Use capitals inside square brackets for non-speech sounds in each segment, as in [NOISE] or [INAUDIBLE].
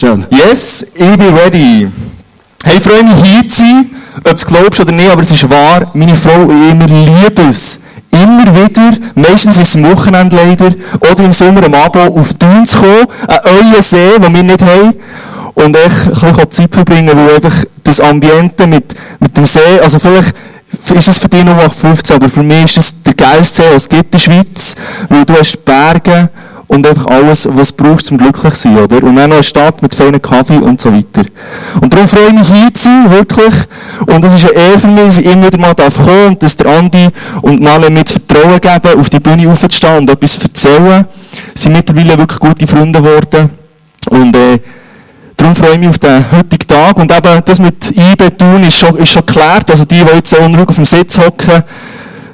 John. Yes, ich bin ready. Hey, ich freue mich hier zu sein, ob es glaubst oder nicht, aber es ist wahr, meine Frau und ich, wir lieben es. Immer wieder, meistens ist es am Wochenende leider, oder im Sommer am Abend auf Thun zu kommen, an euren See, den wir nicht haben, und echt ein bisschen Zeit verbringen, weil einfach das Ambiente mit, mit dem See, also vielleicht ist es für dich noch 15, aber für mich ist es der geilste See, was es gibt in der Schweiz, weil du hast Berge, und einfach alles, was es braucht, zum glücklich zu sein, oder? Und dann noch eine Stadt mit feinen Kaffee und so weiter. Und darum freue ich mich hier zu sein, wirklich. Und es ist eine Ehre für mich, dass ich immer wieder mal darf kommen und dass der Andi und Nale mir das Vertrauen geben, auf die Bühne aufzustehen und etwas zu erzählen. Sie sind mittlerweile wirklich gute Freunde geworden. Und, äh, Darum freue ich mich auf den heutigen Tag. Und eben, das mit IBE tun ist schon, ist schon geklärt. Also die, die jetzt so unruhig auf dem Sitz hocken,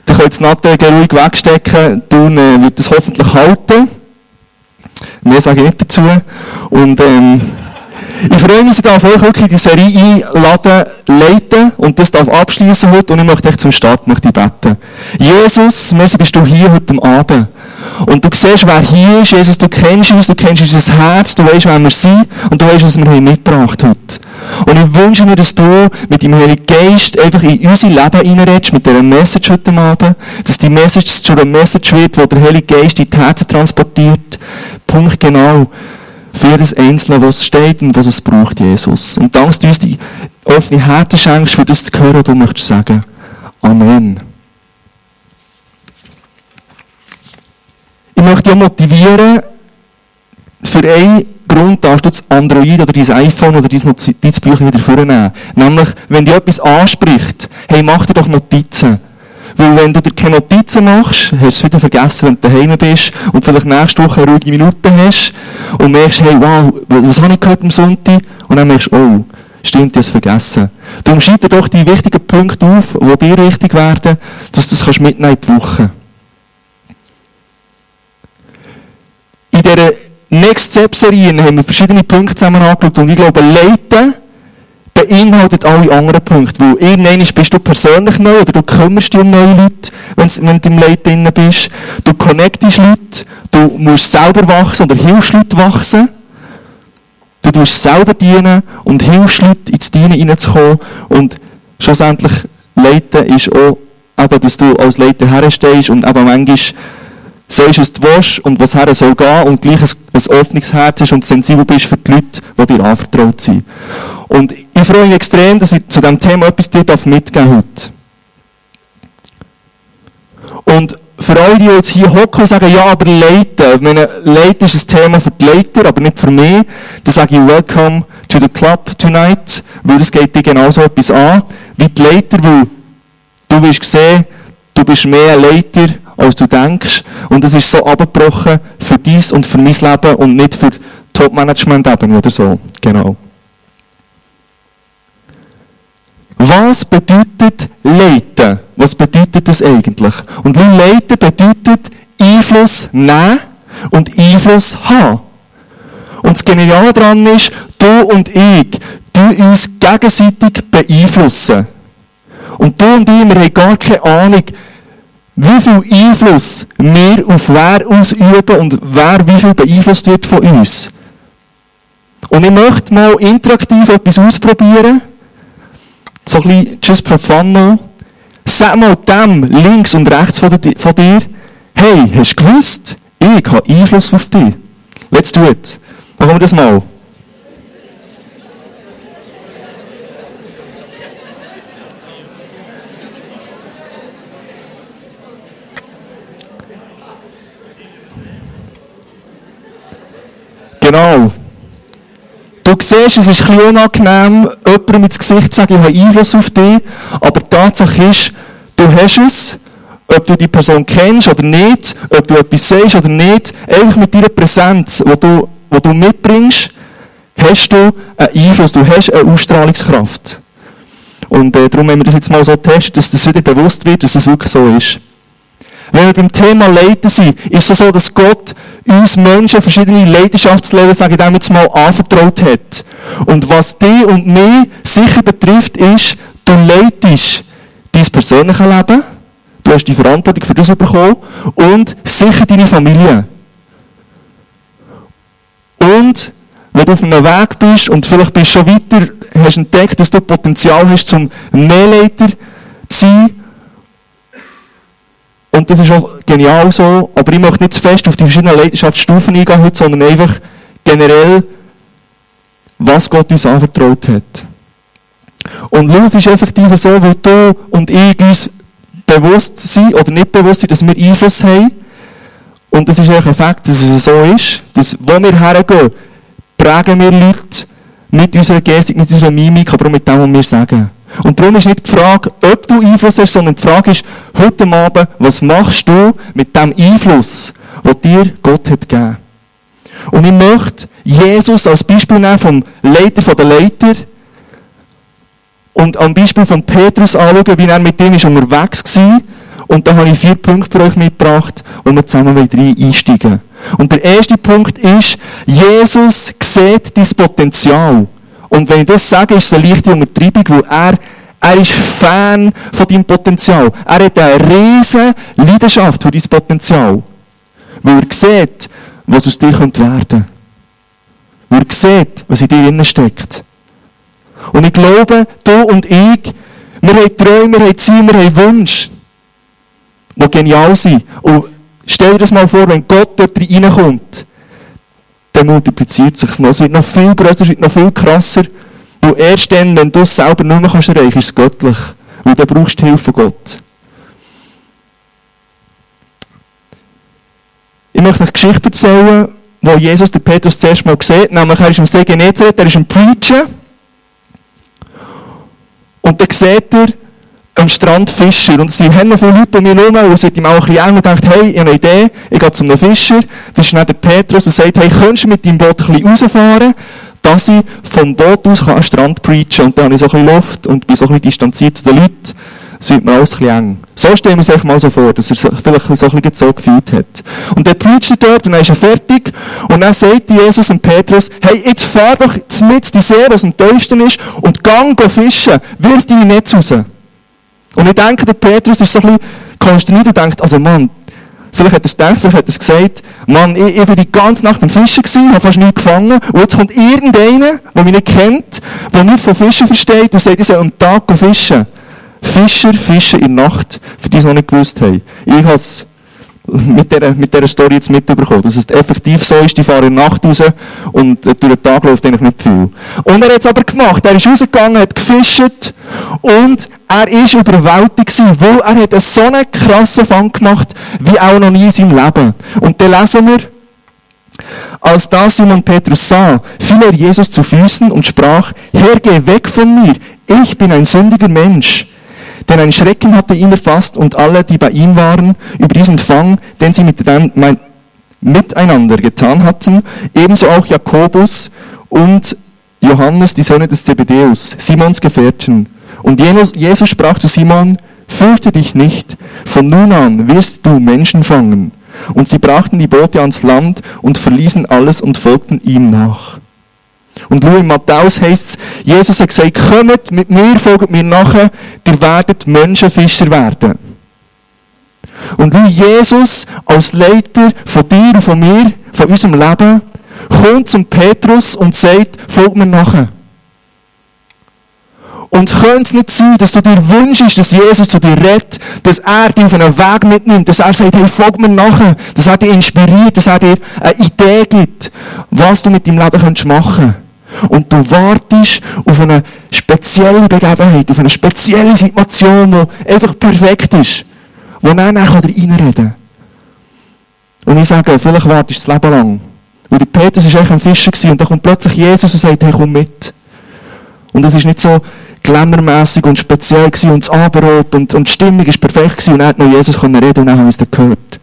die können das Nattel ruhig wegstecken. Tun äh, wird das hoffentlich halten. Mehr sage ich nicht dazu. Und, ähm, ich freue mich, dass ich euch wirklich die Serie einladen, leiten und das darf abschließen heute und ich möchte euch zum Start möchte beten. Jesus, merci bist du hier heute Abend. Und du siehst, wer hier ist. Jesus, du kennst uns, du kennst unser Herz, du weißt, wer wir sind und du weißt, was wir haben mitgebracht heute. Und ich wünsche mir, dass du mit dem Heiligen Geist einfach in unser Leben reinredest, mit dieser Message heute Abend, dass die Message zu einer Message wird, wo der Heilige Geist in die Herzen transportiert. Punkt genau für jedes Einzelne, was steht und was es braucht, Jesus. Und danke, dass du uns die offene Herzen schenkst, für das zu hören, was du möchtest sagen. Amen. Ich möchte dich motivieren, für einen Grund darfst du das Android oder dein iPhone oder dein Notizbüchlein wieder vornehmen. Nämlich, wenn dir etwas anspricht, hey, mach dir doch Notizen. Weil wenn du dir keine Notizen machst, hast du es wieder vergessen, wenn du daheim bist und vielleicht nächste Woche eine ruhige Minute hast und merkst, hey, wow, was habe ich gehört am Sonntag? Und dann merkst du, oh, stimmt, ich habe es vergessen. Darum schreib dir doch die wichtigen Punkte auf, die dir wichtig werden, dass du das mitnehmen in die Woche. In dieser Next Step-Serie haben wir verschiedene Punkte zusammen angeschaut und ich glaube, Leiten beinhaltet alle anderen Punkte. Weil irgendwann bist du persönlich neu oder du kümmerst dich um neue Leute, wenn du im Leid drin bist. Du connectest Leute, du musst selber wachsen oder hilfst Leute wachsen. Du tust selber dienen und hilfst Leute ins Dienen hineinzukommen. Und schlussendlich Leiten ist auch, eben, dass du als Leiter herstehst und eben manchmal sagst, was du willst und was her soll gehen und gleich ein, ein offenes Herz hast und sensibel bist für die Leute, die dir anvertraut sind. Und ich freue mich extrem, dass ich zu diesem Thema etwas dir mitgeben heute. Und für alle, die jetzt hier hocken und sagen, ja, aber Leiten, meine, Leiten ist ein Thema für die Leiter, aber nicht für mich, dann sage ich, welcome to the club tonight, weil es geht dir genauso etwas an, wie die Leiter, weil du wirst sehen, du bist mehr ein Leiter, als du denkst, und es ist so abgebrochen für dies und für mein Leben und nicht für Top-Management-Ebene oder so. Genau. Was bedeutet leiten? Was bedeutet das eigentlich? Und leiten bedeutet Einfluss nehmen und Einfluss haben. Und das Geniale daran ist, du und ich, du uns gegenseitig beeinflussen. Und du und ich, wir haben gar keine Ahnung, wie viel Einfluss wir auf wer ausüben und wer wie viel beeinflusst wird von uns. Und ich möchte mal interaktiv etwas ausprobieren so ein bisschen just for fun noch. Sag mal dem links und rechts von dir, hey, hast du gewusst, ich habe Einfluss auf dich. Let's do it. Machen wir das mal. Genau. Du siehst, es ist ein bisschen unangenehm, jemandem ins Gesicht zu sagen, ich habe Einfluss auf dich, aber die Tatsache ist, du hast es, ob du die Person kennst oder nicht, ob du etwas sagst oder nicht, einfach mit deiner Präsenz, die du, du mitbringst, hast du einen Einfluss, du hast eine Ausstrahlungskraft. Und äh, darum haben wir das jetzt mal so getestet, dass das wieder bewusst wird, dass es wirklich so ist. Wenn wir beim Thema Leiden sind, ist es so, dass Gott uns Menschen verschiedene Leidenschaftsleben, sage ich dem jetzt mal, anvertraut hat. Und was dich und mich sicher betrifft, ist, du leidest dein persönliches Leben, du hast die Verantwortung für das bekommen und sicher deine Familie. Und wenn du auf einem Weg bist und vielleicht bist du schon weiter, hast entdeckt, dass du Potenzial hast, zum Mehrleiter zu sein. Und das ist auch genial so, aber ich möchte nicht zu fest auf die verschiedenen Leidenschaftsstufen eingehen heute, sondern einfach generell, was Gott uns anvertraut hat. Und es ist effektiv so, weil du und ich uns bewusst sind oder nicht bewusst sind, dass wir Einfluss haben. Und das ist eigentlich ein Fakt, dass es so ist, dass wo wir hergehen, prägen wir Leute mit unserer Gestik, mit unserer Mimik, aber auch mit dem, was wir sagen. Und darum ist nicht die Frage, ob du Einfluss hast, sondern die Frage ist, heute Abend, was machst du mit dem Einfluss, den dir Gott hat gegeben? Und ich möchte Jesus als Beispiel nehmen vom Leiter der Leiter und am Beispiel von Petrus anschauen, wie er mit ihm unterwegs war. Und da habe ich vier Punkte für euch mitgebracht, wo wir zusammen rein einsteigen Und der erste Punkt ist, Jesus sieht dein Potenzial. Und wenn ich das sage, ist es eine leichte Untertreibung, weil er, er ist Fan von deinem Potenzial. Er hat eine riesige Leidenschaft für dein Potenzial. Weil er sieht, was aus dir werden könnte. Weil er sieht, was in dir steckt. Und ich glaube, du und ich, wir haben Träume, wir haben Ziele, wir haben Wünsche, die genial sind. Und stell dir das mal vor, wenn Gott dort reinkommt, dann multipliziert sich noch. Es wird noch viel größer, es wird noch viel krasser. Und erst dann, wenn du es selber nicht mehr kannst erreichen, ist es göttlich. Weil dann brauchst du Hilfe von Gott. Ich möchte eine Geschichte erzählen, wo Jesus den Petrus zuerst mal sieht. Nämlich, er ist im See Genezareth, er ist im Preachen. Und dann sieht er am Strand Fischer. Und es sind noch viele Leute um mich herum, und es wird ihm auch ein bisschen eng und denkt, hey, ich habe eine Idee, ich gehe zu einem Fischer. Das ist nicht der Petrus und sagt, hey, könntest du mit deinem Boot ein bisschen rausfahren, dass ich vom Boot aus am Strand preachen Und dann habe ich so ein bisschen Luft und bin so ein bisschen distanziert zu den Leuten. Es wird mir alles ein bisschen eng. So stellen wir sich mal so vor, dass er sich vielleicht so ein bisschen so gefühlt hat. Und dann preacht dort und dann ist er fertig. Und dann sagt Jesus und Petrus, hey, jetzt fahr doch mit die See, was am tiefsten ist, und gang go fischen. Wirf deine Netz raus. Und ich denke, der Petrus ist so ein bisschen konsterniert und denkt, also Mann, vielleicht hat er es gedacht, vielleicht hat er es gesagt, Mann, ich, ich bin die ganze Nacht am Fischen gewesen, habe fast nichts gefangen, und jetzt kommt irgendeiner, der mich nicht kennt, der nicht von Fischen versteht, und sagt, ich soll am Tag fischen. Fischer fischen in der Nacht, für die es noch nicht gewusst haben. Ich habe mit dieser, mit dieser Story jetzt mitbekommen. Dass es effektiv so ist, die fahren in der Nacht raus und durch den Tag läuft eigentlich nicht viel. Und er hat es aber gemacht. Er ist rausgegangen, hat gefischt und er ist überwältigt gewesen, weil er hat so einen krassen Fang gemacht, wie auch noch nie in seinem Leben. Und dann lesen wir, als da Simon Petrus sah, fiel er Jesus zu Füßen und sprach, Herr, geh weg von mir, ich bin ein sündiger Mensch. Denn ein Schrecken hatte ihn erfasst und alle, die bei ihm waren, über diesen Fang, den sie miteinander getan hatten, ebenso auch Jakobus und Johannes, die Söhne des Zebedeus, Simons Gefährten. Und Jesus sprach zu Simon, fürchte dich nicht, von nun an wirst du Menschen fangen. Und sie brachten die Boote ans Land und verließen alles und folgten ihm nach. Und schau, in Matthäus heißt es, Jesus hat gesagt, kommt mit mir, folgt mir nachher, ihr werdet Menschenfischer werden. Und wie Jesus als Leiter von dir und von mir, von unserem Leben, kommt zum Petrus und sagt, folgt mir nachher. Und könnte es nicht sein, dass du dir wünschst, dass Jesus zu dir redet, dass er dich auf einen Weg mitnimmt, dass er sagt, hey, folg mir nachher, dass er dich inspiriert, dass er dir eine Idee gibt, was du mit deinem Leben machen kannst. Und du wartest auf eine spezielle Begebenheit, auf eine spezielle Situation, die einfach perfekt ist, wo dann reinreden kann. Und ich sage, vielleicht wartest du das Leben lang. Weil der Petrus war eigentlich ein Fischer und da kommt plötzlich Jesus und sagt, hey, komm mit. Und es ist nicht so glamourmässig und speziell gewesen und das Abendrot und, und die Stimmung ist perfekt gewesen und er hat noch Jesus reden und dann haben wir es gehört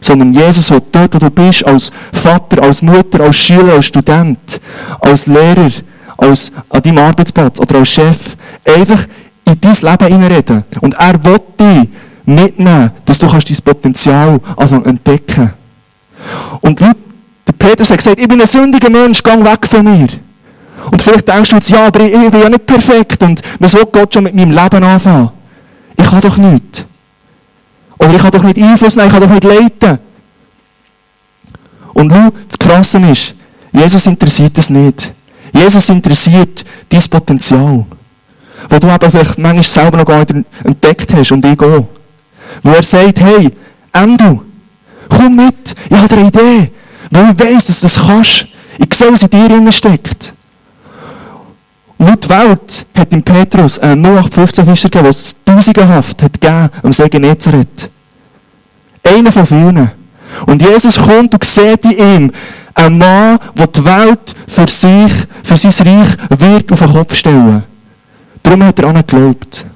sondern Jesus will dort, wo du bist, als Vater, als Mutter, als Schüler, als Student, als Lehrer, als, an deinem Arbeitsplatz oder als Chef, einfach in dein Leben hineinreden. Und er will dich mitnehmen, dass du kannst dein Potenzial anfangen entdecken. Und wie der Petrus hat gesagt, ich bin ein sündiger Mensch, geh weg von mir. Und vielleicht denkst du jetzt, ja, aber ich, ich bin ja nicht perfekt und was will Gott schon mit meinem Leben anfangen? Ich kann doch nichts. Oder ich kann doch nicht Einfluss nehmen, ich kann doch nicht leiten. Und schau, das Krasse ist, Jesus interessiert es nicht. Jesus interessiert dein Potenzial. Wo du aber vielleicht manchmal selber noch gar nicht entdeckt hast und ich auch. Wo er sagt, hey, Endo, komm mit, ich habe eine Idee. Weil ich weiss, dass du das kannst. Ich sehe, was in dir drin Laut Welt hat im Petrus einen 0815 Fischer gegeben, der es tausendenhaft hat gegeben am See Genezareth. Einer von vielen. Und Jesus kommt und sieht in ihm einen Mann, der die Welt für sich, für sein Reich wird auf den Kopf stellen. Darum hat er an ihn geglaubt.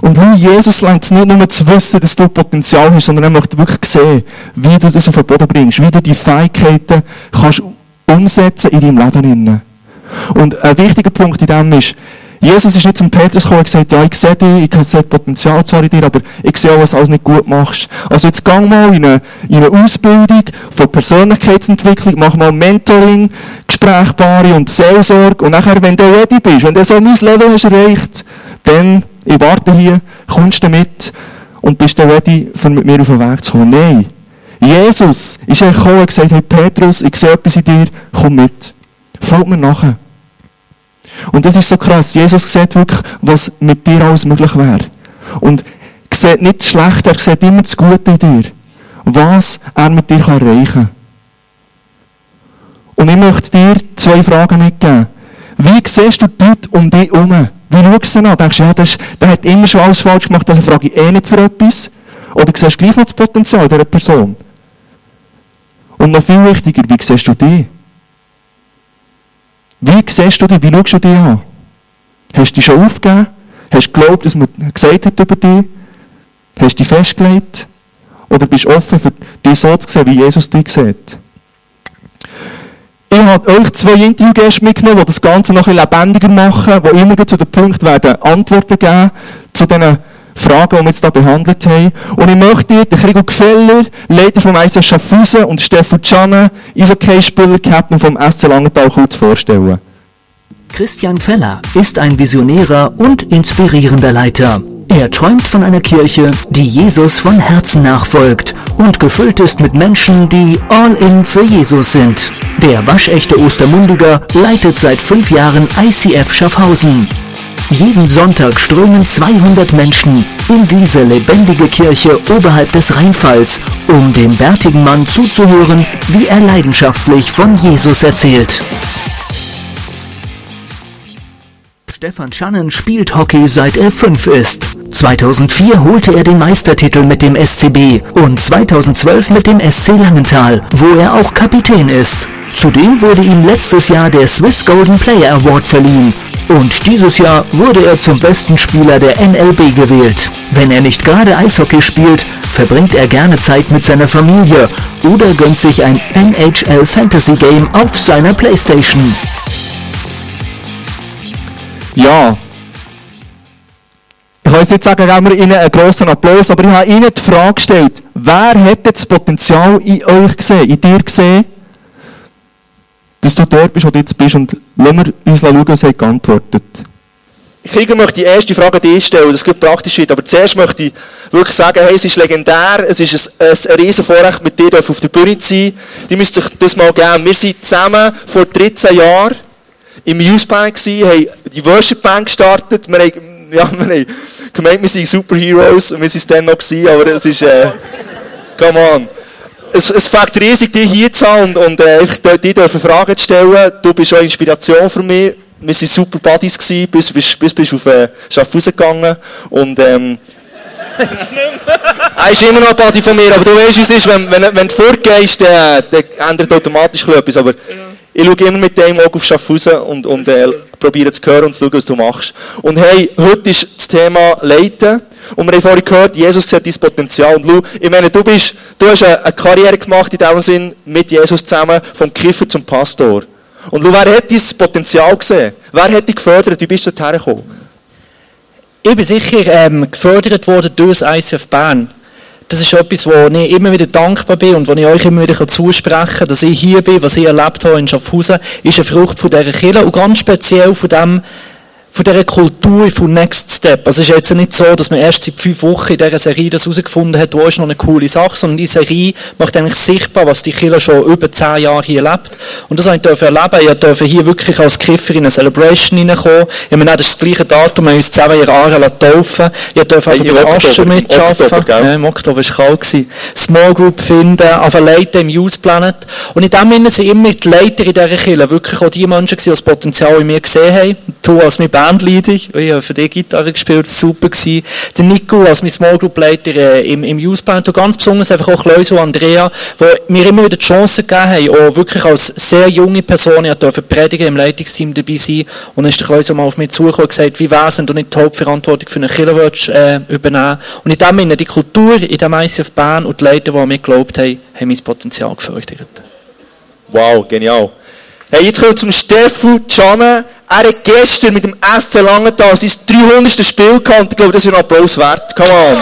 Und wie Jesus lernt es nicht nur zu wissen, dass du Potenzial hast, sondern er möchte wirklich sehen, wie du das auf den Boden bringst, wie du die Fähigkeiten kannst umsetzen in deinem Leben. Und ein wichtiger Punkt in dem ist, Jesus ist nicht zum Petrus gekommen und gesagt, ja, ich sehe dich, ich sehe Potenzial zwar in dir, aber ich sehe auch, was du alles nicht gut machst. Also jetzt gang mal in eine, in eine Ausbildung von Persönlichkeitsentwicklung, mach mal Mentoring, Gesprächbare und Seelsorge und nachher, wenn du ready bist, wenn du so mein Level hast erreicht, dann, ich warte hier, kommst du mit und bist dann ready, für mit mir auf den Weg zu kommen. Nein. Jesus ist gekommen und gesagt, hey Petrus, ich sehe etwas in dir, komm mit. Folgt mir nachher. Und das ist so krass. Jesus sieht wirklich, was mit dir alles möglich wäre. Und sieht nicht das Schlechte, er sieht immer das Gute in dir. Was er mit dir erreichen kann. Und ich möchte dir zwei Fragen mitgeben. Wie siehst du die Leute um dich herum? Wie schaust du sie an? Denkst du, ja, das, der hat immer schon alles falsch gemacht, also frage ich eh nicht für etwas? Oder siehst du gleich noch das Potenzial dieser Person? Und noch viel wichtiger, wie siehst du dich? Wie siehst du dich? Wie schaust du dich an? Hast du dich schon aufgegeben? Hast du geglaubt, dass man gesagt hat über dich? Hast du dich festgelegt? Oder bist du offen für dich so zu sehen, wie Jesus dich sieht? Ich habe euch zwei Interviewgäste mitgenommen, die das Ganze noch ein bisschen lebendiger machen, die immer zu dem Punkt werden Antworten geben zu diesen Fragen, die wir jetzt hier behandelt haben. Und ich möchte dir den Krigo Gefeller, Leiter vom ISS Schaffhausen und Stefan Czanne, Eishockey-Spieler, Captain vom SC Langenthal, kurz vorstellen. Christian Feller ist ein visionärer und inspirierender Leiter. Er träumt von einer Kirche, die Jesus von Herzen nachfolgt und gefüllt ist mit Menschen, die all in für Jesus sind. Der waschechte Ostermundiger leitet seit fünf Jahren ICF Schaffhausen. Jeden Sonntag strömen 200 Menschen in diese lebendige Kirche oberhalb des Rheinfalls, um dem bärtigen Mann zuzuhören, wie er leidenschaftlich von Jesus erzählt. Stefan Schannen spielt Hockey seit er fünf ist. 2004 holte er den Meistertitel mit dem SCB und 2012 mit dem SC Langenthal, wo er auch Kapitän ist. Zudem wurde ihm letztes Jahr der Swiss Golden Player Award verliehen und dieses Jahr wurde er zum besten Spieler der NLB gewählt. Wenn er nicht gerade Eishockey spielt, verbringt er gerne Zeit mit seiner Familie oder gönnt sich ein NHL Fantasy Game auf seiner Playstation. Ja. Ich kann jetzt nicht sagen, geben wir Ihnen einen grossen Applaus, aber ich habe Ihnen die Frage gestellt, wer hat das Potenzial in euch gesehen, in dir gesehen, dass du dort bist, wo du jetzt bist. Und lassen wir uns schauen, was er geantwortet Ich möchte die erste Frage dir stellen, das geht praktisch wird. Aber zuerst möchte ich wirklich sagen, hey, es ist legendär, es ist ein, ein riesen Vorrecht, mit dir auf der Bühne zu sein. Die müsst sich das mal geben. Wir sind zusammen vor 13 Jahren im Youth Band gewesen, haben die Worship Band gestartet. Wir haben, ja, wir haben gemeint, wir sind Superheroes und wir sind es dann noch gewesen, aber es ist, äh, come on es, es fängt riesig, dich hier zu haben und, und äh, die dürfen Fragen stellen. Du bist auch Inspiration für mich. Wir waren super Buddies, gewesen, bis, bis, bis bist auf äh, Schaffhausen gegangen. Und, ähm, er [LAUGHS] ist immer noch ein Buddy von mir, aber du weißt, wie es ist, wenn, wenn, wenn du fortgehst, dann, dann ändert automatisch etwas. Aber ja. Ich schaue immer mit dem Auge auf Schaffhausen und, und äh, probiere zu hören und zu schauen, was du machst. Und hey, heute ist das Thema Leiten. Und wir haben vorhin gehört, Jesus sieht dein Potenzial. Und schau, ich meine, du bist, du hast eine Karriere gemacht in diesem Sinn mit Jesus zusammen, vom Kiffer zum Pastor. Und schau, wer hat dein Potenzial gesehen? Wer hat dich gefördert? Wie bist du dorthin gekommen? Ich bin sicher ähm, gefördert worden durch das ICF Bern. Das ist etwas, wo ich immer wieder dankbar bin und wo ich euch immer wieder zusprechen kann, dass ich hier bin, was ich erlebt habe in Schaffhausen, ist eine Frucht von dieser Kirche und ganz speziell von dem, von dieser Kultur von Next Step. Also es ist jetzt nicht so, dass man erst seit fünf Wochen in dieser Serie das herausgefunden hat, wo ist noch eine coole Sache, sondern die Serie macht eigentlich sichtbar, was die Killer schon über zehn Jahre hier lebt. Und das habe ich erleben. Ich durfte hier wirklich als Kiffer in eine Celebration reinkommen. Ich habe mir das gleiche Datum, wir haben uns zusammen in Aare taufen Ich durfte einfach bei Asche mitarbeiten. Ja, Im Oktober war es kalt. Small Group finden, einfach Leiter im Use Planet. Und in dem Sinne sind immer die Leiter in dieser Killer wirklich auch die Menschen, die das Potenzial in mir gesehen haben. Du als mein Bandleader, ich habe für die Gitarre gespielt, super. Gewesen. Der Nico als mein Small Group Leiter äh, im, im Youth Band und ganz besonders einfach auch Kleus und Andrea, die mir immer wieder die Chance gegeben haben, auch wirklich als sehr junge Person, ich durfte predigen, im Leitungsteam dabei sein und dann ist der Kleus mal auf mich zugekommen und gesagt, wie wäre es, wenn du nicht die Hauptverantwortung für eine Killer willst, äh, übernehmen Und in dem Sinne, die Kultur in dem ICF Bern und die Leute, die an mich geglaubt haben, haben mein Potenzial gefördert. Wow, genial. Hey, jetzt kommen wir zum Steffu Canne. Er hat gestern mit dem SC Langenthal sein 300. Spiel gehabt. Ich glaube, das ist ein Applaus wert. Come on.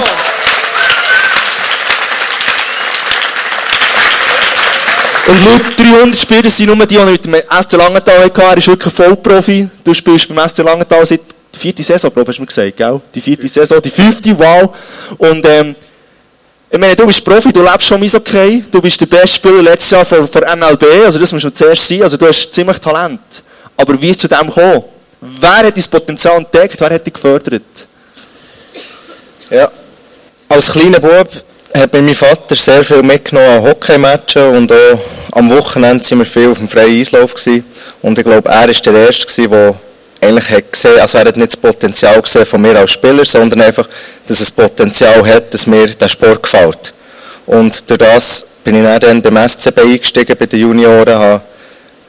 Und schau, 300 Spieler sind nur die, die mit dem SC Langenthal hatten. Er ist wirklich ein Vollprofi. Du spielst beim SC Langenthal seit der vierten Saison, glaube ich, hast du mir gesagt, gell? Die vierte Saison, die fünfte, wow. Und, ähm, ich meine, du bist Profi, du lebst schon okay. Du bist der beste Spieler letztes Jahr von, von MLB, also das musst du zuerst sein. Also du hast ziemlich Talent. Aber wie ist zu dem gekommen? Wer hat dein Potenzial entdeckt? Wer hat dich gefördert? Ja, als kleiner Bub hat mir mein Vater sehr viel mitgenommen an Hockeymatchen und auch am Wochenende waren wir viel auf dem freien Eislauf. Gewesen. Und ich glaube, er war der Erste, der eigentlich hat gesehen, also er hat nicht das Potenzial gesehen von mir als Spieler, sondern einfach, dass es Potenzial hat, dass mir der Sport gefällt. Und durch das bin ich dann beim SCB eingestiegen, bei den Junioren, habe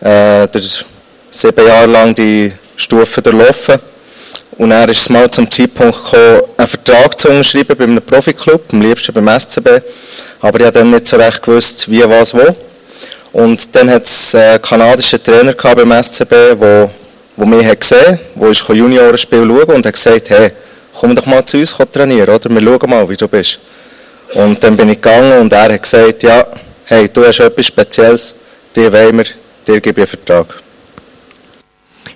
äh, sieben Jahre lang die Stufe durchlaufen. Und er ist es mal zum Zeitpunkt gekommen, einen Vertrag zu unterschreiben bei einem Profiklub, am liebsten beim SCB. Aber ich habe dann nicht so recht gewusst, wie, was, wo. Und dann hat es einen kanadischen Trainer gehabt beim SCB, der der mich gesehen hat, der Juniorenspiel schauen und hat gesagt, hey, komm doch mal zu uns trainieren, oder? Wir schauen mal, wie du bist. Und dann bin ich gegangen und er hat gesagt, ja, hey, du hast etwas Spezielles, dir wollen wir, dir gebe ich einen Vertrag.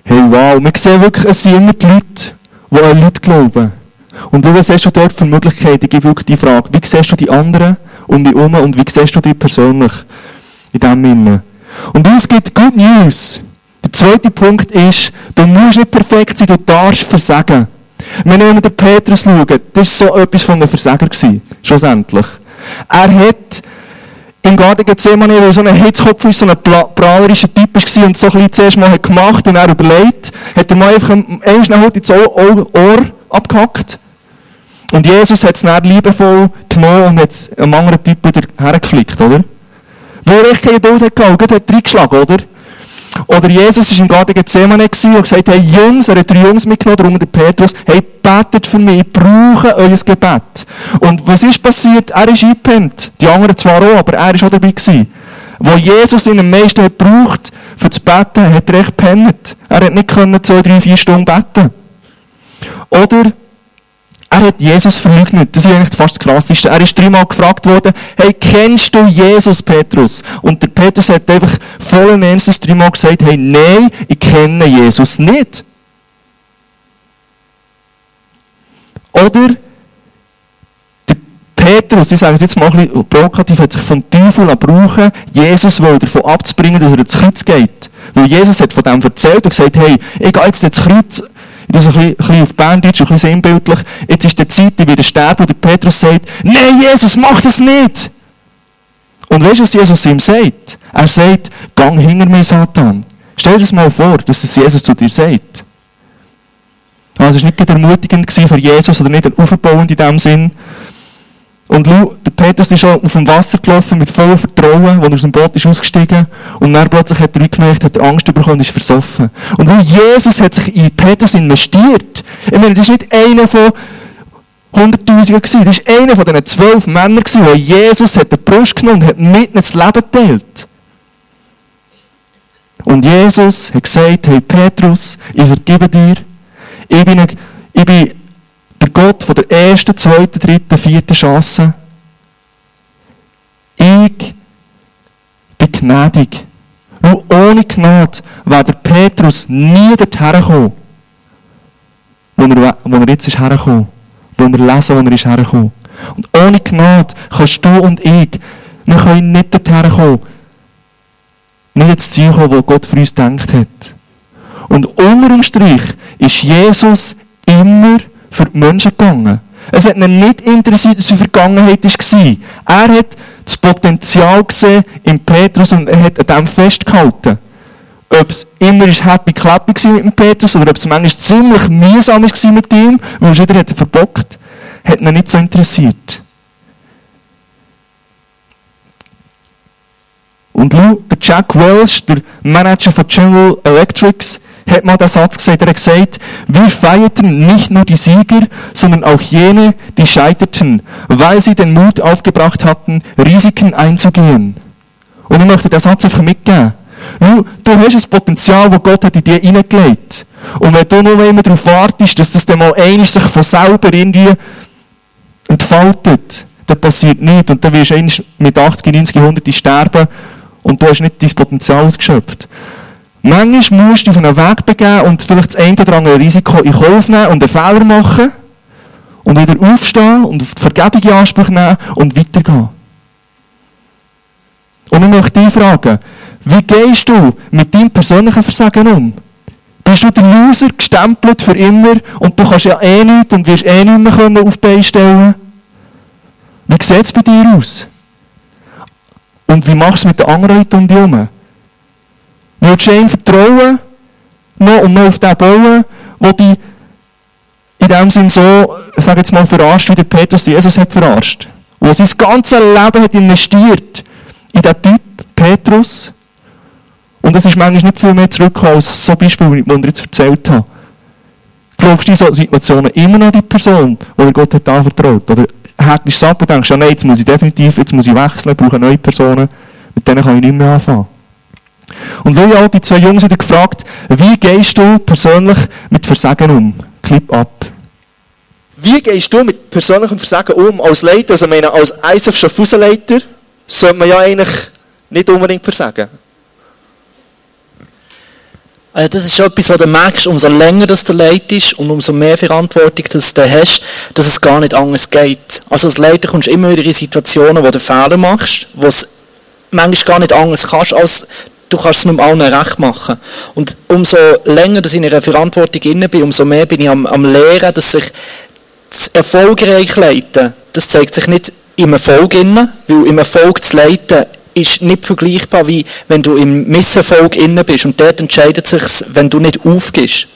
Hey, wow, wir sehen wirklich, es sind immer die Leute, die an Leute glauben. Und was siehst du dort für Möglichkeiten? Ich gebe wirklich die Frage, wie siehst du die anderen um dich herum und wie siehst du dich persönlich in diesem Sinne? Und es gibt Good News. Der zweite Punkt ist, du musst nicht perfekt sein, du darfst versagen. Wenn wir den Petrus schauen, das war so etwas von einem Versager schlussendlich. Er hat im Garten Gethsemane, wo so ein Hitzkopf ist, so ein prahlerischer Typ war und so ein zuerst mal gemacht und er überlegt, hat er mal einfach einen schnell ins Ohr, Ohr abgehackt. Und Jesus hat es dann liebevoll genommen und hat es einem anderen Typ wieder hergeflickt, oder? Weil er echt keine Geduld hatte, und hat reingeschlagen, oder? Oder Jesus war im Garten Gethsemane und gesagt, hey Jungs, er hat drei Jungs mitgenommen, darunter Petrus, hey, betet für mich, ich brauche euer Gebet. Und was ist passiert? Er ist eingepennt. Die anderen zwar auch, aber er ist auch dabei gewesen. Wo Jesus ihn am meisten hat gebraucht, für das Beten, hat er echt gepennt. Er hat nicht können zwei, drei, vier Stunden beten. Oder er hat Jesus verleugnet. Das ist eigentlich fast das Krasseste. Er ist dreimal gefragt worden, hey, kennst du Jesus, Petrus? Und der Petrus hat einfach vollen Ernstes dreimal gesagt, hey, nein, ich kenne Jesus nicht. Oder der Petrus, ich sage es jetzt mal ein bisschen provokativ, hat sich vom Teufel brauchen, Jesus davon abzubringen, dass er ins Kreuz geht. Weil Jesus hat von dem erzählt und gesagt, hey, ich gehe jetzt ins Kreuz tue es ein bisschen auf Berndeutsch, ein bisschen sinnbildlich. Jetzt ist der Zeit, werde sterben, und der Petrus sagt, nein, Jesus, mach das nicht! Und weißt du, was Jesus ihm sagt? Er sagt, gang hinter mir, Satan. Stell dir das mal vor, dass das Jesus zu dir sagt. Also es war nicht ermutigend für Jesus oder nicht aufbauend in dem Sinn, und schau, der Petrus ist schon auf dem Wasser gelaufen mit vollem Vertrauen, als er aus dem Boot ist ausgestiegen. Und dann plötzlich hat er gemerkt, hat Angst bekommen und ist versoffen. Und schau, Jesus hat sich in Petrus investiert. Ich meine, das ist nicht einer von Hunderttausenden gewesen. Das ist einer von diesen zwölf Männern der Jesus hat den Brust genommen und hat mitten ins Leben geteilt. Und Jesus hat gesagt, hey Petrus, ich vergebe dir. Ich bin, ich bin von der ersten, zweiten, dritten, vierten Chance. Ich bin gnädig. Und ohne Gnade wäre der Petrus nie dorthin gekommen, wo er, wo er jetzt ist hergekommen. Wo wir lesen, wo er ist hergekommen. Und ohne Gnade kannst du und ich, wir können nicht dorthin kommen, nicht ins Ziel kommen, wo Gott für uns gedacht hat. Und unter dem Strich ist Jesus immer für die Menschen gegangen. Es hat ihn nicht interessiert, was seine Vergangenheit war. Er hat das Potenzial gesehen in Petrus und er hat an dem festgehalten. Ob es immer happy clappy war mit dem Petrus oder ob es manchmal ziemlich mühsam war mit ihm, weil er wieder verbockt hat ihn nicht so interessiert. Und schau, der Jack Welch, der Manager von General Electrics, hat mal den Satz gesagt, er hat gesagt, wir feierten nicht nur die Sieger, sondern auch jene, die scheiterten, weil sie den Mut aufgebracht hatten, Risiken einzugehen. Und ich möchte den Satz einfach mitgeben. Schau, du hast ein Potenzial, das Gott hat in dir hineingelegt. Und wenn du nur immer darauf wartest, dass das dann mal einig sich von selber irgendwie entfaltet, dann passiert nichts. Und dann wirst du mit 80, 90, 100 sterben und du hast nicht dein Potenzial ausgeschöpft. Manchmal musst du auf einen Weg begeben und vielleicht das eine oder andere Risiko in Kauf nehmen und einen Fehler machen und wieder aufstehen und auf die Vergebung in Anspruch nehmen und weitergehen. Und ich möchte dich fragen, wie gehst du mit deinem persönlichen Versagen um? Bist du der Loser gestempelt für immer und du kannst ja eh nichts und wirst eh nicht mehr auf die Beine stellen? Wie sieht es bei dir aus? Und wie machst du es mit den anderen Leuten um dich herum? Willst du ihnen vertrauen noch und noch auf den bauen, wo die in dem Sinn so, sag jetzt mal, verarscht, wie der Petrus Jesus hat verarscht? Wo sein ganzes Leben hat investiert in den Typ Petrus. Und es ist manchmal nicht viel mehr zurückgekommen als so Beispiel, die ich jetzt erzählt habe. Glaubst du in solchen Situationen immer noch die Person, die Gott hat anvertraut? Oder hättest du ab und denkst, ja, nein, jetzt muss ich definitiv, jetzt muss ich wechseln, brauche neue Personen, mit denen kann ich nicht mehr anfangen. Und Louis hat die zwei Jungs wieder gefragt, wie gehst du persönlich mit Versagen um? Clip ab. Wie gehst du mit persönlichem Versagen um als Leiter? Also, ich meine, als ISF Schaffhausen-Leiter sollte man ja eigentlich nicht unbedingt versagen. Also das ist etwas, was du merkst, umso länger das du leitest und umso mehr Verantwortung dass du hast, dass es gar nicht anders geht. Also als Leiter kommst du immer wieder in Situationen, wo du Fehler machst, wo es manchmal gar nicht anders kannst, als du kannst es nicht allen recht machen. Und umso länger dass ich in einer Verantwortung inne bin, umso mehr bin ich am, am Lehren, dass sich das erfolgreich leiten, das zeigt sich nicht im Erfolg inne, weil im Erfolg zu leiten ist nicht vergleichbar, wie wenn du im Misserfolg inne bist. Und dort entscheidet sich, wenn du nicht aufgibst.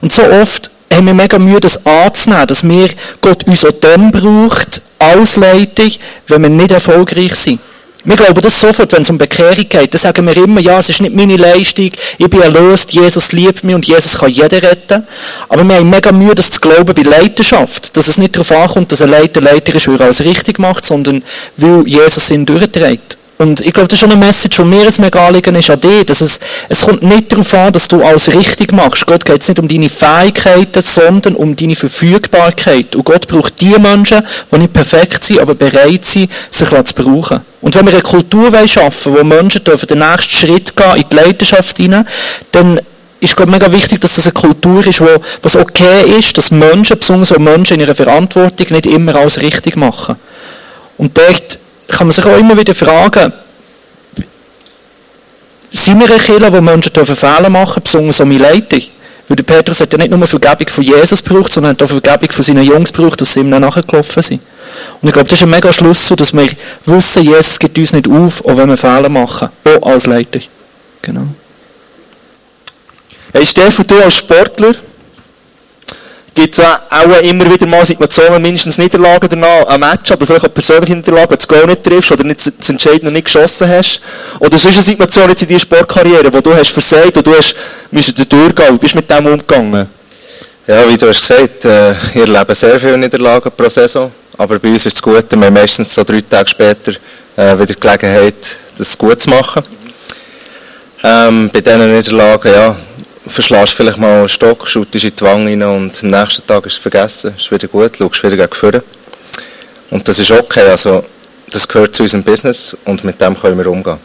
Und so oft haben wir mega Mühe, das anzunehmen, dass wir Gott uns auch dann braucht, als Leitung, wenn wir nicht erfolgreich sind. Wir glauben das sofort, wenn es um Bekehrung geht. Dann sagen wir immer, ja, es ist nicht meine Leistung, ich bin erlöst, Jesus liebt mich und Jesus kann jeden retten. Aber wir haben mega Mühe, das zu glauben bei Leiterschaft. Dass es nicht darauf ankommt, dass ein Leiter Leiter ist, weil er alles richtig macht, sondern weil Jesus ihn durchträgt. Und ich glaube, das ist schon eine Message, die mir ein mega Anliegen ist an dich, dass es, es kommt nicht darauf an, dass du alles richtig machst. Gott geht es nicht um deine Fähigkeiten, sondern um deine Verfügbarkeit. Und Gott braucht die Menschen, die nicht perfekt sind, aber bereit sind, sich zu brauchen. Und wenn wir eine Kultur schaffen wollen, wo Menschen dürfen den nächsten Schritt gehen in die Leidenschaft hinein, dann ist glaube mega wichtig, dass das eine Kultur ist, wo was okay ist, dass Menschen, besonders auch Menschen in ihrer Verantwortung, nicht immer alles richtig machen. Und dort kann man sich auch immer wieder fragen, sind wir eine Kirche, wo Menschen Fehler machen dürfen, besonders um Leitung? Weil der Petrus hat ja nicht nur Vergebung von Jesus gebraucht, sondern hat auch Vergebung von seinen Jungs gebraucht, dass sie ihm dann nachgelaufen sind. Und ich glaube, das ist ein mega Schlüssel, dass wir wissen, Jesus gibt uns nicht auf, auch wenn wir Fehler machen. Auch als Leiter. Genau. Hey Stefan, du als Sportler, gibt es auch immer wieder mal Situationen, mindestens Niederlagen danach, ein Match, aber vielleicht auch persönliche Niederlagen, wenn du das Goal nicht triffst oder nicht das Entscheidende nicht geschossen hast. Oder sonst eine Situation jetzt in deiner Sportkarriere, wo du hast versagt und du hast müssen durchgehen. Wie bist du mit dem umgegangen? Ja, wie du hast gesagt, äh, wir erleben sehr viele Niederlagen pro Saison. Aber bei uns ist es gut, wir haben meistens so drei Tage später äh, wieder Gelegenheit, das gut zu machen. Ähm, bei diesen Niederlagen, ja, verschlägst vielleicht mal einen Stock, schautest in die Wange rein und am nächsten Tag ist es vergessen, ist wieder gut, schaust wieder gegen vorne. Und das ist okay, also das gehört zu unserem Business und mit dem können wir umgehen.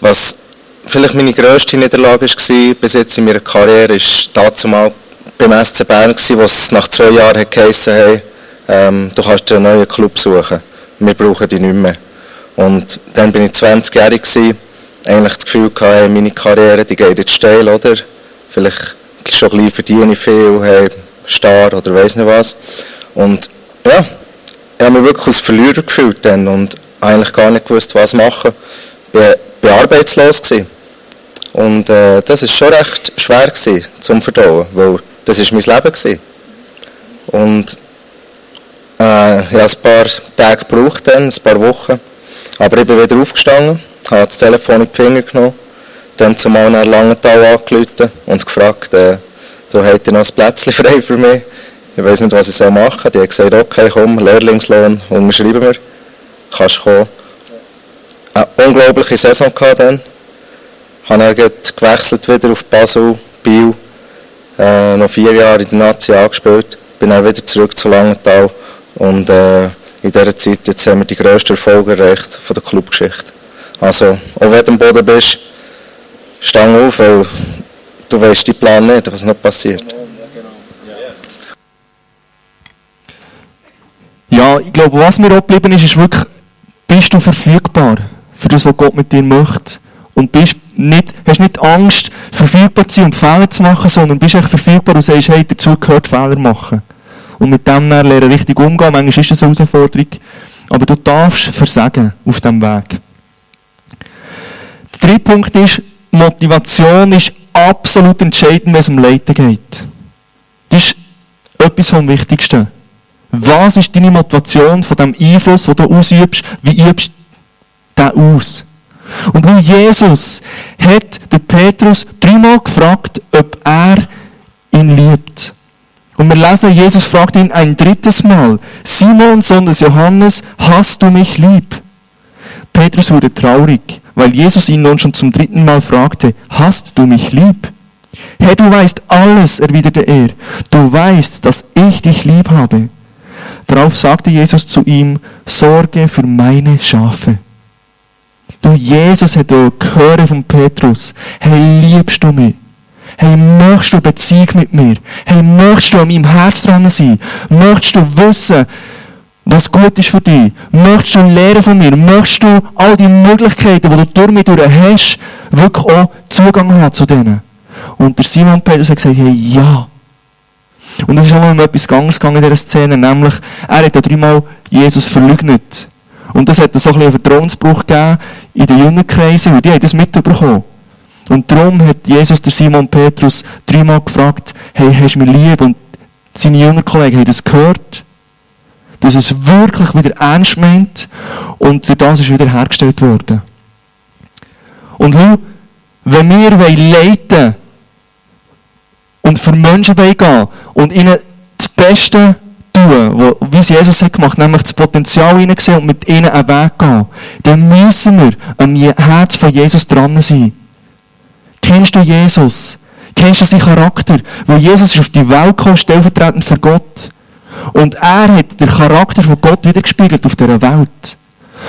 Was vielleicht meine grösste Niederlage war bis jetzt in meiner Karriere, dazu mal beim SC Bern, wo es nach zwei Jahren hat geheissen hey, ähm, du kannst dir einen neuen Club suchen. Wir brauchen dich nicht mehr. Und dann bin ich 20-jährig gewesen, eigentlich das Gefühl gehabt, hey, meine Karriere, die geht jetzt steil, oder? Vielleicht schon gleich verdiene ich viel, hey, Star oder weiss nicht was. Und ja, ich habe mich wirklich als Verlierer gefühlt dann und eigentlich gar nicht gewusst, was machen. Ich war arbeitslos. Gewesen. Und äh, das war schon recht schwer gewesen, zum Verdauen, weil das war mein Leben. Gewesen. Und äh, ich habe ein paar Tage gebraucht, dann, ein paar Wochen. Aber ich bin wieder aufgestanden, habe das Telefon in die Finger genommen, dann zumal nach Langenthal angerufen und gefragt, äh, du hättest noch ein Plätzchen frei für mich. Ich weiß nicht, was ich machen soll. Die haben gesagt, okay, komm, Lehrlingslohn, unterschreiben wir. Kannst kommen. Eine unglaubliche Saison gehabt dann. Habe dann gewechselt wieder auf Basel, Biel. Äh, noch vier Jahre in der Nazi angespielt. Bin dann wieder zurück zu Langenthal. Und äh, in dieser Zeit jetzt haben wir die grössten Erfolge erreicht von der Clubgeschichte. Also, auch wenn du am Boden bist, stang auf, weil du weißt die Plan nicht, was noch passiert. Ja, ich glaube, was mir auch geblieben ist, ist wirklich, bist du verfügbar für das, was Gott mit dir möchte? Und bist nicht, hast nicht Angst, verfügbar zu sein und Fehler zu machen, sondern bist echt verfügbar und sagst, hey, dazu gehört Fehler machen. Und mit dem lernen richtig umgehen. Manchmal ist das eine Herausforderung. Aber du darfst versagen auf diesem Weg. Dritte Punkt ist, Motivation ist absolut entscheidend, wenn es um Leiten geht. Das ist etwas vom Wichtigsten. Was ist deine Motivation von dem Einfluss, den du ausübst? Wie übst du den aus? Und weil Jesus hat der Petrus dreimal gefragt, ob er ihn liebt. Und wir lesen, Jesus fragt ihn ein drittes Mal, Simon, Sohn des Johannes, hast du mich lieb? Petrus wurde traurig, weil Jesus ihn nun schon zum dritten Mal fragte, hast du mich lieb? Herr, du weißt alles, erwiderte er. Du weißt, dass ich dich lieb habe. Darauf sagte Jesus zu ihm, sorge für meine Schafe. Du, Jesus hat auch gehört von Petrus. Hey, liebst du mich? Hey, möchtest du Beziehung mit mir? Hey, möchtest du an meinem Herz dran sein? Möchtest du wissen, was gut ist für dich? Möchtest du lernen von mir? Möchtest du all die Möglichkeiten, die du durch mich durch hast, wirklich auch Zugang haben zu denen? Und der Simon Petrus hat gesagt, hey, ja. Und es ist auch noch um etwas ganz gegangen in dieser Szene, nämlich, er hat ja dreimal Jesus verleugnet. Und das hat so ein bisschen einen Vertrauensbruch gegeben in den Jüngerkreisen, weil die haben das mitbekommen. Und darum hat Jesus der Simon Petrus dreimal gefragt, hey, hast du mich lieb? Und seine Jüngerkollegen haben das gehört, dass es wirklich wieder ernst meint und durch das ist wieder hergestellt worden. Und schau, wenn wir leiten und für Menschen gehen und ihnen das Beste tun, wie es Jesus hat gemacht, nämlich das Potenzial hineinsehen und mit ihnen einen Weg gehen, dann müssen wir am Herz von Jesus dran sein. Kennst du Jesus? Kennst du seinen Charakter? Weil Jesus ist auf die Welt gekommen, stellvertretend für Gott. Und er hat den Charakter von Gott wiedergespiegelt auf dieser Welt.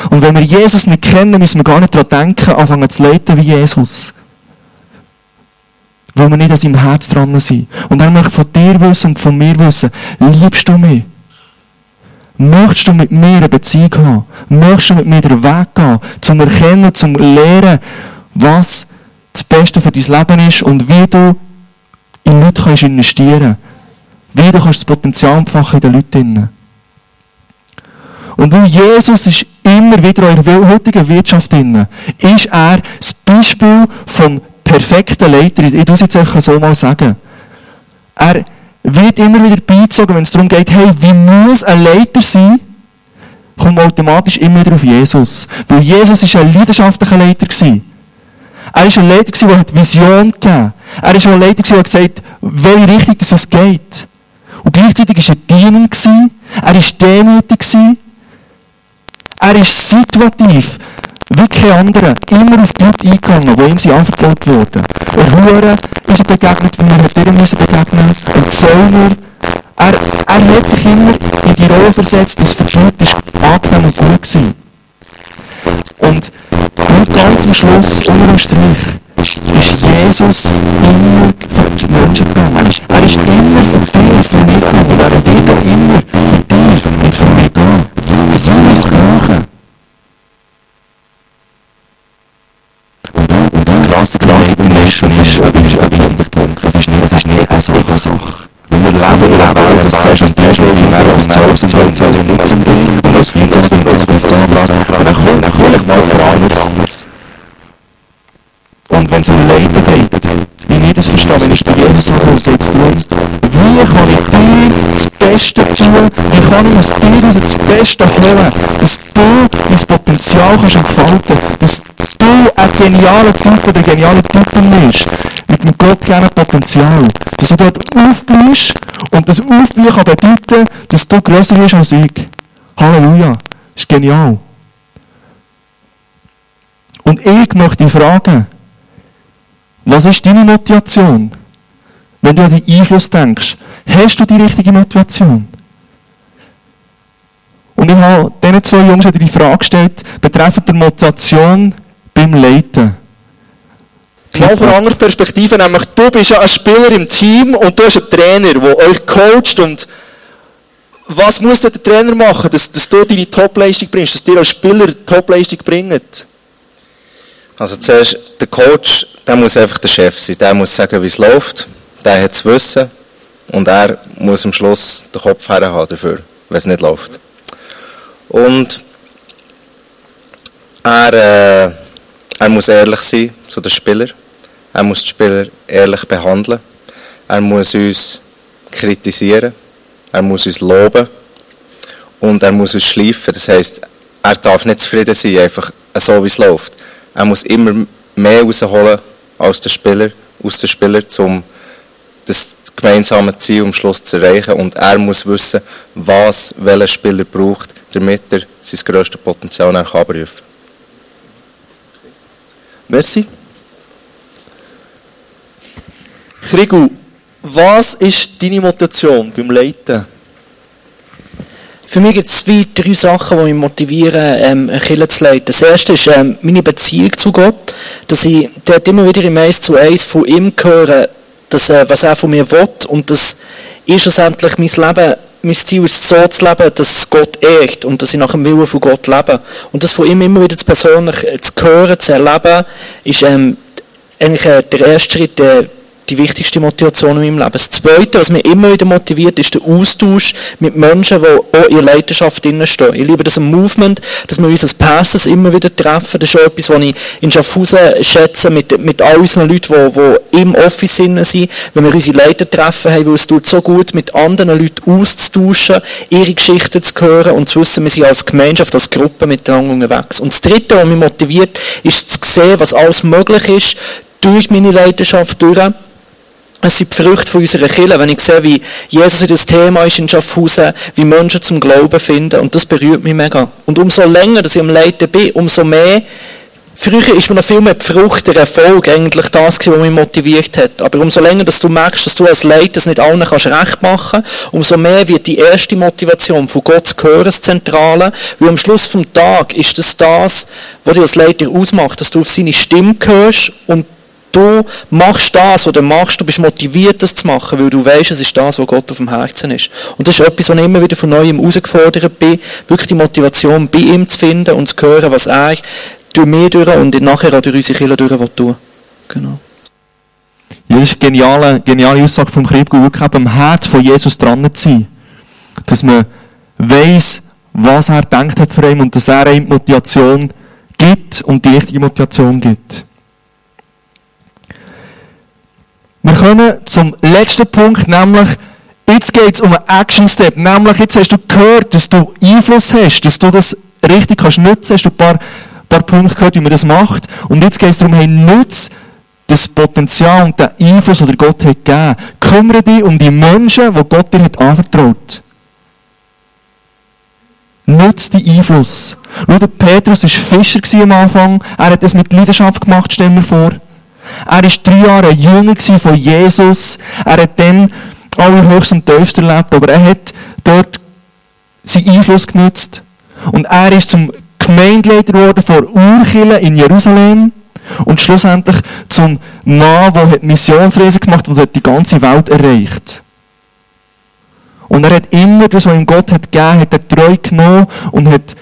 Und wenn wir Jesus nicht kennen, müssen wir gar nicht daran denken, anfangen zu leiten wie Jesus. Weil wir nicht an seinem Herz dran sind. Und er möchte von dir wissen und von mir wissen, liebst du mich? Möchtest du mit mir eine Beziehung haben? Möchtest du mit mir den Weg gehen, zum Erkennen, zum Lehren, was das Beste für dein Leben ist und wie du in Leute kannst investieren Wie du das Potenzial entfachen in den Leuten. Und weil Jesus ist immer wieder in der heutigen Wirtschaft drin, ist er das Beispiel vom perfekten Leiter. Ich muss es jetzt einfach so mal sagen. Er wird immer wieder beizogen, wenn es darum geht, hey, wie muss ein Leiter sein? Kommt automatisch immer wieder auf Jesus. Weil Jesus ist ein leidenschaftlicher Leiter. Er war ein Leiter, der Vision gegeben Er war ein Leiter, der gesagt hat, welche Richtung es geht. Und gleichzeitig war er dienend. Er war demütig. Er ist situativ, wie kein anderer, immer auf die Leute eingegangen, die ihm sie anvertraut wurden. Und Huren ist er begegnet, wie wir heute ihr müssen begegnen, und Zöllner. Er, er hat sich immer in die Rolle versetzt, für die Leute angenehm und gut war. Und ganz am Schluss, unter dem Strich, ist ist Jesus immer für Menschen gegangen. Er ist, er ist immer für und für mich. Und er wird auch immer für dich und für mich gehen. Weil wir es brauchen. Und dann, und dann klasse, klasse Menschen ist, das ist ein wichtiger Punkt. Das ist nicht, das ist nicht eine Sache. Sache. Wenn wir leben in einer Welt, das zuerst und zuerst leben, dann als Zwölf, Zwölf, Zwölf, Nutzen bringen, und als 14, 15, 15, und dann kommt, dann kommt Es um Leiden geht, wie ich das verstehe, wenn ich bei Jesus was jetzt tun, wie kann ich dir das Beste tun, wie kann ich aus dir das Beste holen, dass du dein Potenzial kannst entfalten. Dass du ein genialer Typ oder ein genialer Typin bist, mit dem gottgegebenen Potenzial, dass du dort aufblühst und das Aufblühen kann bedeuten, dass du grösser bist als ich. Halleluja. Das ist genial. Und ich möchte dich fragen, was ist deine Motivation? Wenn du an den Einfluss denkst, hast du die richtige Motivation? Und ich habe diesen zwei Jungs die Frage gestellt, betreffend der Motivation beim Leiten. Mal von einer anderen Perspektive, nämlich du bist ja ein Spieler im Team und du hast einen Trainer, der euch coacht und was muss der Trainer machen, dass, dass du deine Topleistung bringst, dass dir als Spieler Topleistung bringt? Also zuerst, der Coach, der muss einfach der Chef sein. Der muss sagen, wie es läuft. Der hat das Wissen. Und er muss am Schluss den Kopf herhaben dafür, wenn es nicht läuft. Und er, äh, er muss ehrlich sein zu den Spielern. Er muss die Spieler ehrlich behandeln. Er muss uns kritisieren. Er muss uns loben. Und er muss uns schleifen. Das heisst, er darf nicht zufrieden sein, einfach so wie es läuft. Er muss immer mehr rausholen als der Spieler, aus den Spielern, um das gemeinsame Ziel am Schluss zu erreichen. Und er muss wissen, was welcher Spieler braucht, damit er sein grösstes Potenzial abrufen kann. Merci. Krigu, was ist deine Motivation beim Leiten? Für mich gibt es zwei, drei Sachen, die mich motivieren, ähm, eine Kirche zu leiten. Das erste ist ähm, meine Beziehung zu Gott, dass ich dort immer wieder im Eins zu Eins von ihm höre, dass, äh, was er von mir will und dass ich schlussendlich mein Leben, mein Ziel ist, so zu leben, dass Gott ehrt und dass ich nach dem Willen von Gott lebe. Und das von ihm immer wieder persönlich äh, zu hören, zu erleben, ist ähm, eigentlich äh, der erste Schritt, der die wichtigste Motivation in meinem Leben. Das Zweite, was mich immer wieder motiviert, ist der Austausch mit Menschen, die auch in Leidenschaft stehen. Ich liebe das Movement, dass wir uns als Passes immer wieder treffen. Das ist auch etwas, was ich in Schaffhausen schätze, mit, mit all unseren Leuten, die, die im Office sind, wenn wir unsere Leiter treffen haben, weil es tut so gut, mit anderen Leuten auszutauschen, ihre Geschichten zu hören und zu wissen, wir sind als Gemeinschaft, als Gruppe miteinander unterwegs. Und das Dritte, was mich motiviert, ist zu sehen, was alles möglich ist, durch meine Leidenschaft durch es sind die Früchte von unserer Kirche, wenn ich sehe, wie Jesus das Thema ist in Schaffhausen, wie Menschen zum Glauben finden, und das berührt mich mega. Und umso länger, dass ich am Leiten bin, umso mehr, früher ist mir noch viel mehr die Frucht, der Erfolg eigentlich das was mich motiviert hat. Aber umso länger, dass du merkst, dass du als Leiter das nicht allen kannst recht machen, umso mehr wird die erste Motivation von Gott zu hören, das Zentrale, weil am Schluss vom Tag ist das das, was dich als Leiter ausmacht, dass du auf seine Stimme hörst und du machst das oder machst, du bist motiviert, das zu machen, weil du weißt, es ist das, was Gott auf dem Herzen ist. Und das ist etwas, was ich immer wieder von Neuem herausgefordert bin, wirklich die Motivation bei ihm zu finden und zu hören, was er durch mich durch und nachher auch durch unsere Kinder durch tun Genau. Ja, das ist eine geniale, geniale Aussage vom Krieg, wirklich am Herz von Jesus dran zu sein. Dass man weiss, was er denkt hat für ihn und dass er ihm Motivation gibt und die richtige Motivation gibt. Wir kommen zum letzten Punkt, nämlich, jetzt geht es um einen Action Step. Nämlich, jetzt hast du gehört, dass du Einfluss hast, dass du das richtig kannst nutzen. Hast du ein paar, paar Punkte gehört, wie man das macht. Und jetzt geht es darum, hey, nutze das Potenzial und den Einfluss, den Gott hat gegeben. Kümmere dich um die Menschen, die Gott dir hat anvertraut. Nutze die Einfluss. Schau, Petrus war Fischer am Anfang. Er hat das mit Leidenschaft gemacht, stell mir vor. Er war drei Jahre jünger von Jesus. Er hat dann alle höchst und tiefst erlebt, aber er hat dort seinen Einfluss genutzt. Und er ist zum Gemeindeleiter geworden vor Urkille in Jerusalem. Und schlussendlich zum Mann, der Missionsreise gemacht hat und die ganze Welt erreicht. Und er hat immer das, was ihm Gott hat gegeben, hat er treu genommen und hat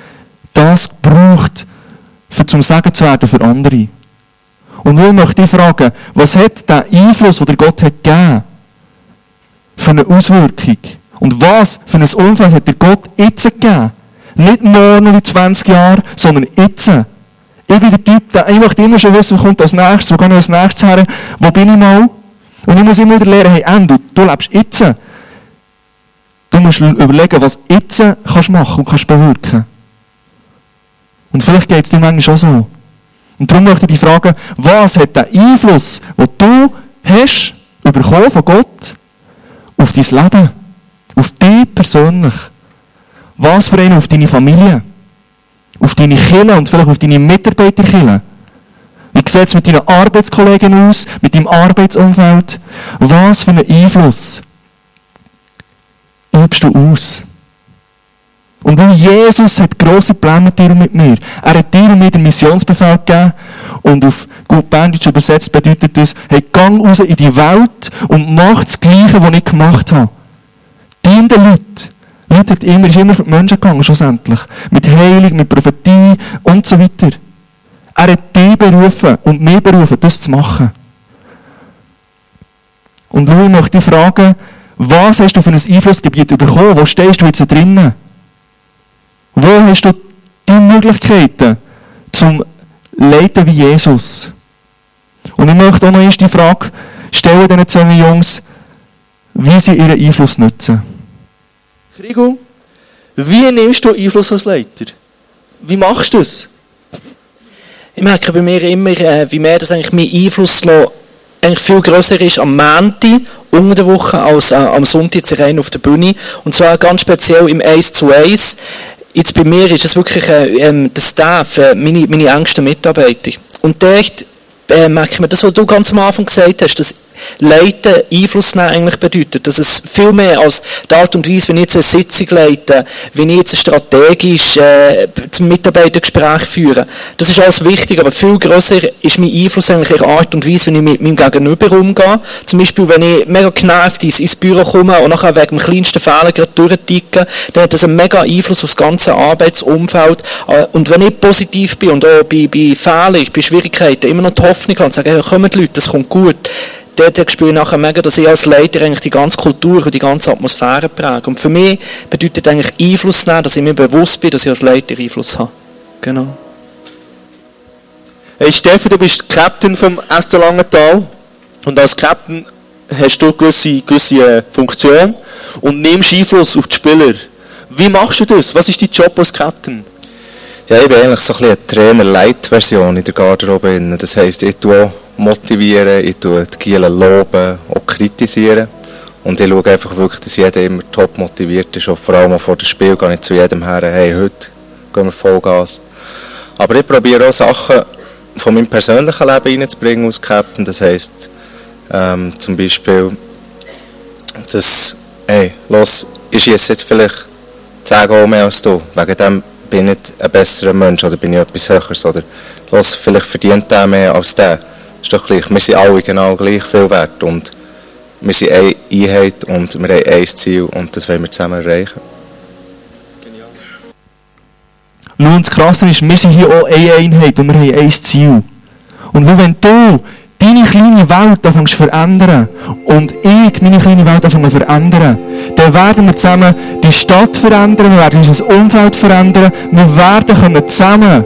das gebraucht, für zum Segen zu werden für andere. Und nun möchte ich fragen, was hat der Einfluss, den Gott hat gegeben, für eine Auswirkung? Und was für ein Umfeld hat der Gott jetzt gegeben? Nicht morgen in 20 Jahren, sondern jetzt. Ich bin der Typ, der, ich möchte immer schon wissen, was kommt als nächstes, wo gehe ich als nächstes her, wo bin ich mal? Und ich muss immer wieder lernen, hey, Endo, du lebst jetzt. Du musst überlegen, was jetzt kannst machen und kannst bewirken. Und vielleicht geht es dir manchmal auch so. Und darum möchte ich dich fragen, was hat der Einfluss, den du hast, bekommen von Gott, auf dein Leben? Auf dich persönlich? Was für einen auf deine Familie? Auf deine Kinder und vielleicht auf deine Mitarbeiterkinder? Wie sieht es mit deinen Arbeitskollegen aus? Mit deinem Arbeitsumfeld? Was für einen Einfluss übst du aus? Und weil Jesus hat grosse Pläne mit dir und mit mir. Er hat dir und mir den Missionsbefehl gegeben. Und auf gut Berndeutsch übersetzt bedeutet das, hey, gang raus in die Welt und mach das Gleiche, was ich gemacht habe. Dien den Leuten. Leute hat immer, ist immer für die Menschen gegangen, schlussendlich. Mit Heilung, mit Prophetie und so weiter. Er hat dich berufen und mich berufen, das zu machen. Und Louis möchte dich fragen, was hast du für ein Einflussgebiet bekommen? Wo stehst du jetzt drinnen? Wo hast du die Möglichkeiten zum Leiten wie Jesus? Und ich möchte auch noch erst die Frage stellen, diesen zwei Jungs, wie sie ihren Einfluss nutzen. Krigo, wie nimmst du Einfluss als Leiter? Wie machst du das? Ich merke bei mir immer, äh, wie mehr das eigentlich mein Einfluss noch eigentlich viel grösser ist am Montag unter der Woche als äh, am Sonntag rein auf der Bühne. Und zwar ganz speziell im 1 zu 1. Jetzt bei mir ist es wirklich äh, ähm, der Staff, äh, meine, meine engsten Mitarbeiter. Und dort äh, ich mir das, was du ganz am Anfang gesagt hast, dass Leiten, Einfluss nehmen eigentlich bedeutet. Dass es viel mehr als die Art und Weise, wie ich jetzt eine Sitzung leite, wie ich jetzt strategisch äh, Mitarbeitergespräch führe. Das ist alles wichtig, aber viel grösser ist mein Einfluss eigentlich in der Art und Weise, wie ich mit meinem Gegenüber umgehe. Zum Beispiel, wenn ich mega genervt ins, ins Büro komme und nachher wegen dem kleinsten Fehler gerade durchticke, dann hat das einen mega Einfluss auf das ganze Arbeitsumfeld. Äh, und wenn ich positiv bin und auch bei, bei Fehlern, bei Schwierigkeiten immer noch die Hoffnung habe und sage, hey, kommen die Leute, das kommt gut, dort spüre ich nachher mega, dass ich als Leiter eigentlich die ganze Kultur und die ganze Atmosphäre präge. Und für mich bedeutet eigentlich Einfluss nehmen, dass ich mir bewusst bin, dass ich als Leiter Einfluss habe. Genau. Hey Stefan, du bist Captain vom SC Langenthal. Und als Captain hast du gewisse, gewisse äh, Funktion und nimmst Einfluss auf die Spieler. Wie machst du das? Was ist dein Job als Captain? Ja, ich bin eigentlich so ein bisschen eine Trainer-Light-Version in der Garderobe. Das heisst, ich tue motivieren, ich tue die Gielen loben, auch kritisieren. Und ich schaue einfach wirklich, dass jeder immer top motiviert ist. Und vor allem auch vor dem Spiel gehe ich zu jedem her, hey, heute gehen wir Vollgas. Aber ich probiere auch Sachen von meinem persönlichen Leben reinzubringen als Captain. Das heisst, ähm, zum Beispiel, dass, hey, los, ich schieße jetzt vielleicht 10 Goal mehr als du. Wegen dem bin ich nicht ein besserer Mensch oder bin ich etwas Höheres. Oder los, vielleicht verdient der mehr als der ist doch gleich. Wir sind alle genau gleich viel wert und wir sind eine Einheit und wir haben ein Ziel und das wollen wir zusammen erreichen. Schau, das Krasse ist, wir sind hier auch eine Einheit und wir haben ein Ziel. Und wenn du deine kleine Welt anfängst zu verändern und ich meine kleine Welt anfange zu verändern, dann werden wir zusammen die Stadt verändern, wir werden unser Umfeld verändern, wir werden können zusammen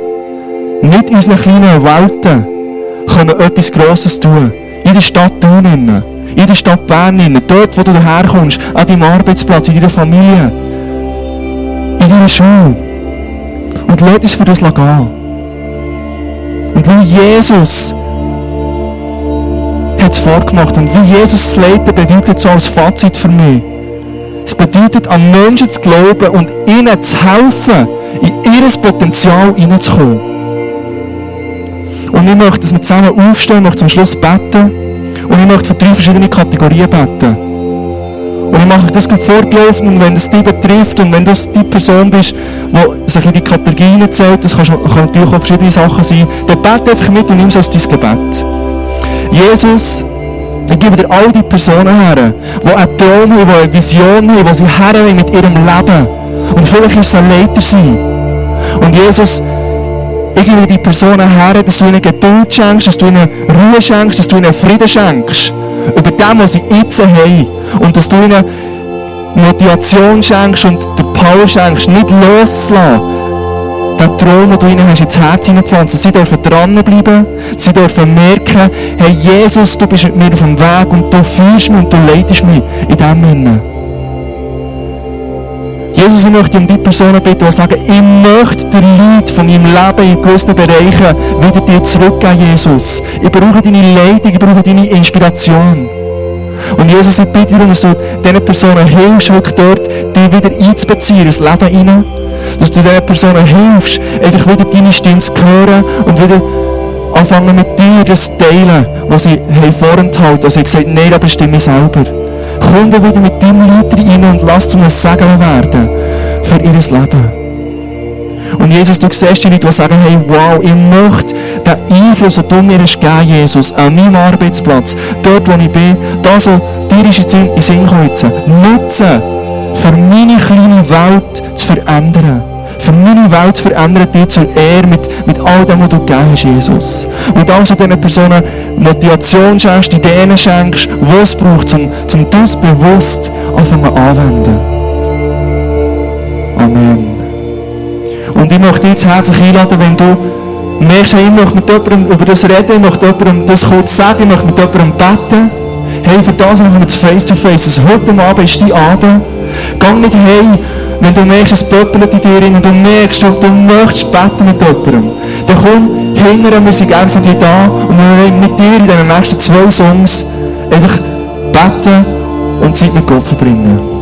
mit unseren kleinen Welten können etwas Grosses tun. In der Stadt Thun, in der Stadt Bern, dort wo du daherkommst, an deinem Arbeitsplatz, in deiner Familie, in deiner Schule. Und lass uns für das gehen. Und wie Jesus hat es vorgemacht und wie Jesus das Leiten bedeutet so als Fazit für mich. Es bedeutet, an Menschen zu glauben und ihnen zu helfen, in ihr Potenzial hineinzukommen. Und ich möchte, dass wir zusammen aufstehen, möchte zum Schluss beten. Und ich möchte für drei verschiedene Kategorien beten. Und ich mache ich das gerade fortlaufend und wenn es dich betrifft und wenn du die Person bist, die sich in die Kategorie zählt, das kann natürlich auch verschiedene Sachen sein, dann bete einfach mit und nimm es als dein Gebet. Jesus, ich gebe dir all die Personen her, die einen Traum haben, die eine Vision haben, die sie her mit ihrem Leben. Und vielleicht ist es ein Leiter sein. Und Jesus, ich gebe dir die Personen her, dass du ihnen Geduld schenkst, dass du ihnen Ruhe schenkst, dass du ihnen Frieden schenkst. Über dem, was sie jetzt haben. Und dass du ihnen Motivation schenkst und der Power schenkst, nicht loszulassen. Den Traum, den du ihnen hast, ins Herz hineingepflanzt. Sie dürfen dranbleiben. Sie dürfen merken, hey Jesus, du bist mit mir auf dem Weg und du fühlst mich und du leitest mich in dem Sinne. Jesus, ich möchte um die Personen bitten, die sagen, ich möchte den Leid von meinem Leben in gewissen Bereichen wieder dir zurückgeben, Jesus. Ich brauche deine Leitung, ich brauche deine Inspiration. Und Jesus, ich bitte darum, dass du diesen Personen hilfst, wirklich dort, die wieder einzubeziehen, ins Leben hinein. Dass du diesen Personen hilfst, einfach wieder deine Stimme zu hören und wieder anfangen mit dir das zu teilen, was sie haben vorenthalten. Also ich gesagt, nein, das bestimme ich selber. Komm da wieder mit deinem Leiter rein und lass du ein Segen werden für ihr Leben. Und Jesus, du siehst die Leute, die sagen, hey, wow, ich möchte den Einfluss, den du mir hast gegeben, Jesus, an meinem Arbeitsplatz, dort, wo ich bin, das, was dir ist in Sinn gekommen, nutzen, für meine kleine Welt zu verändern. Für meine Welt zu verändern, die zur Ehre mit, mit all dem, was du gegeben hast, Jesus. Und du diesen Personen Motivation schenkst, Ideen schenkst, was es braucht, um, um das bewusst anfangen anwenden. Amen. Und ich möchte dich herzlich einladen, wenn du merkst, ich möchte mit jemandem über das reden, ich möchte jemandem das kurz sagen, ich möchte mit jemandem beten. Hey, für das machen wir das Face-to-Face. -face. Heute Abend ist dein Abend. Geh nicht hey, wenn du merkst, es doppelt in dir und du merkst, du, du möchtest beten mit jemandem. Dann komm hinterher, wir sind gerne von dir da und wir wollen mit dir in den nächsten zwei Songs einfach beten und Zeit mit Gott verbringen.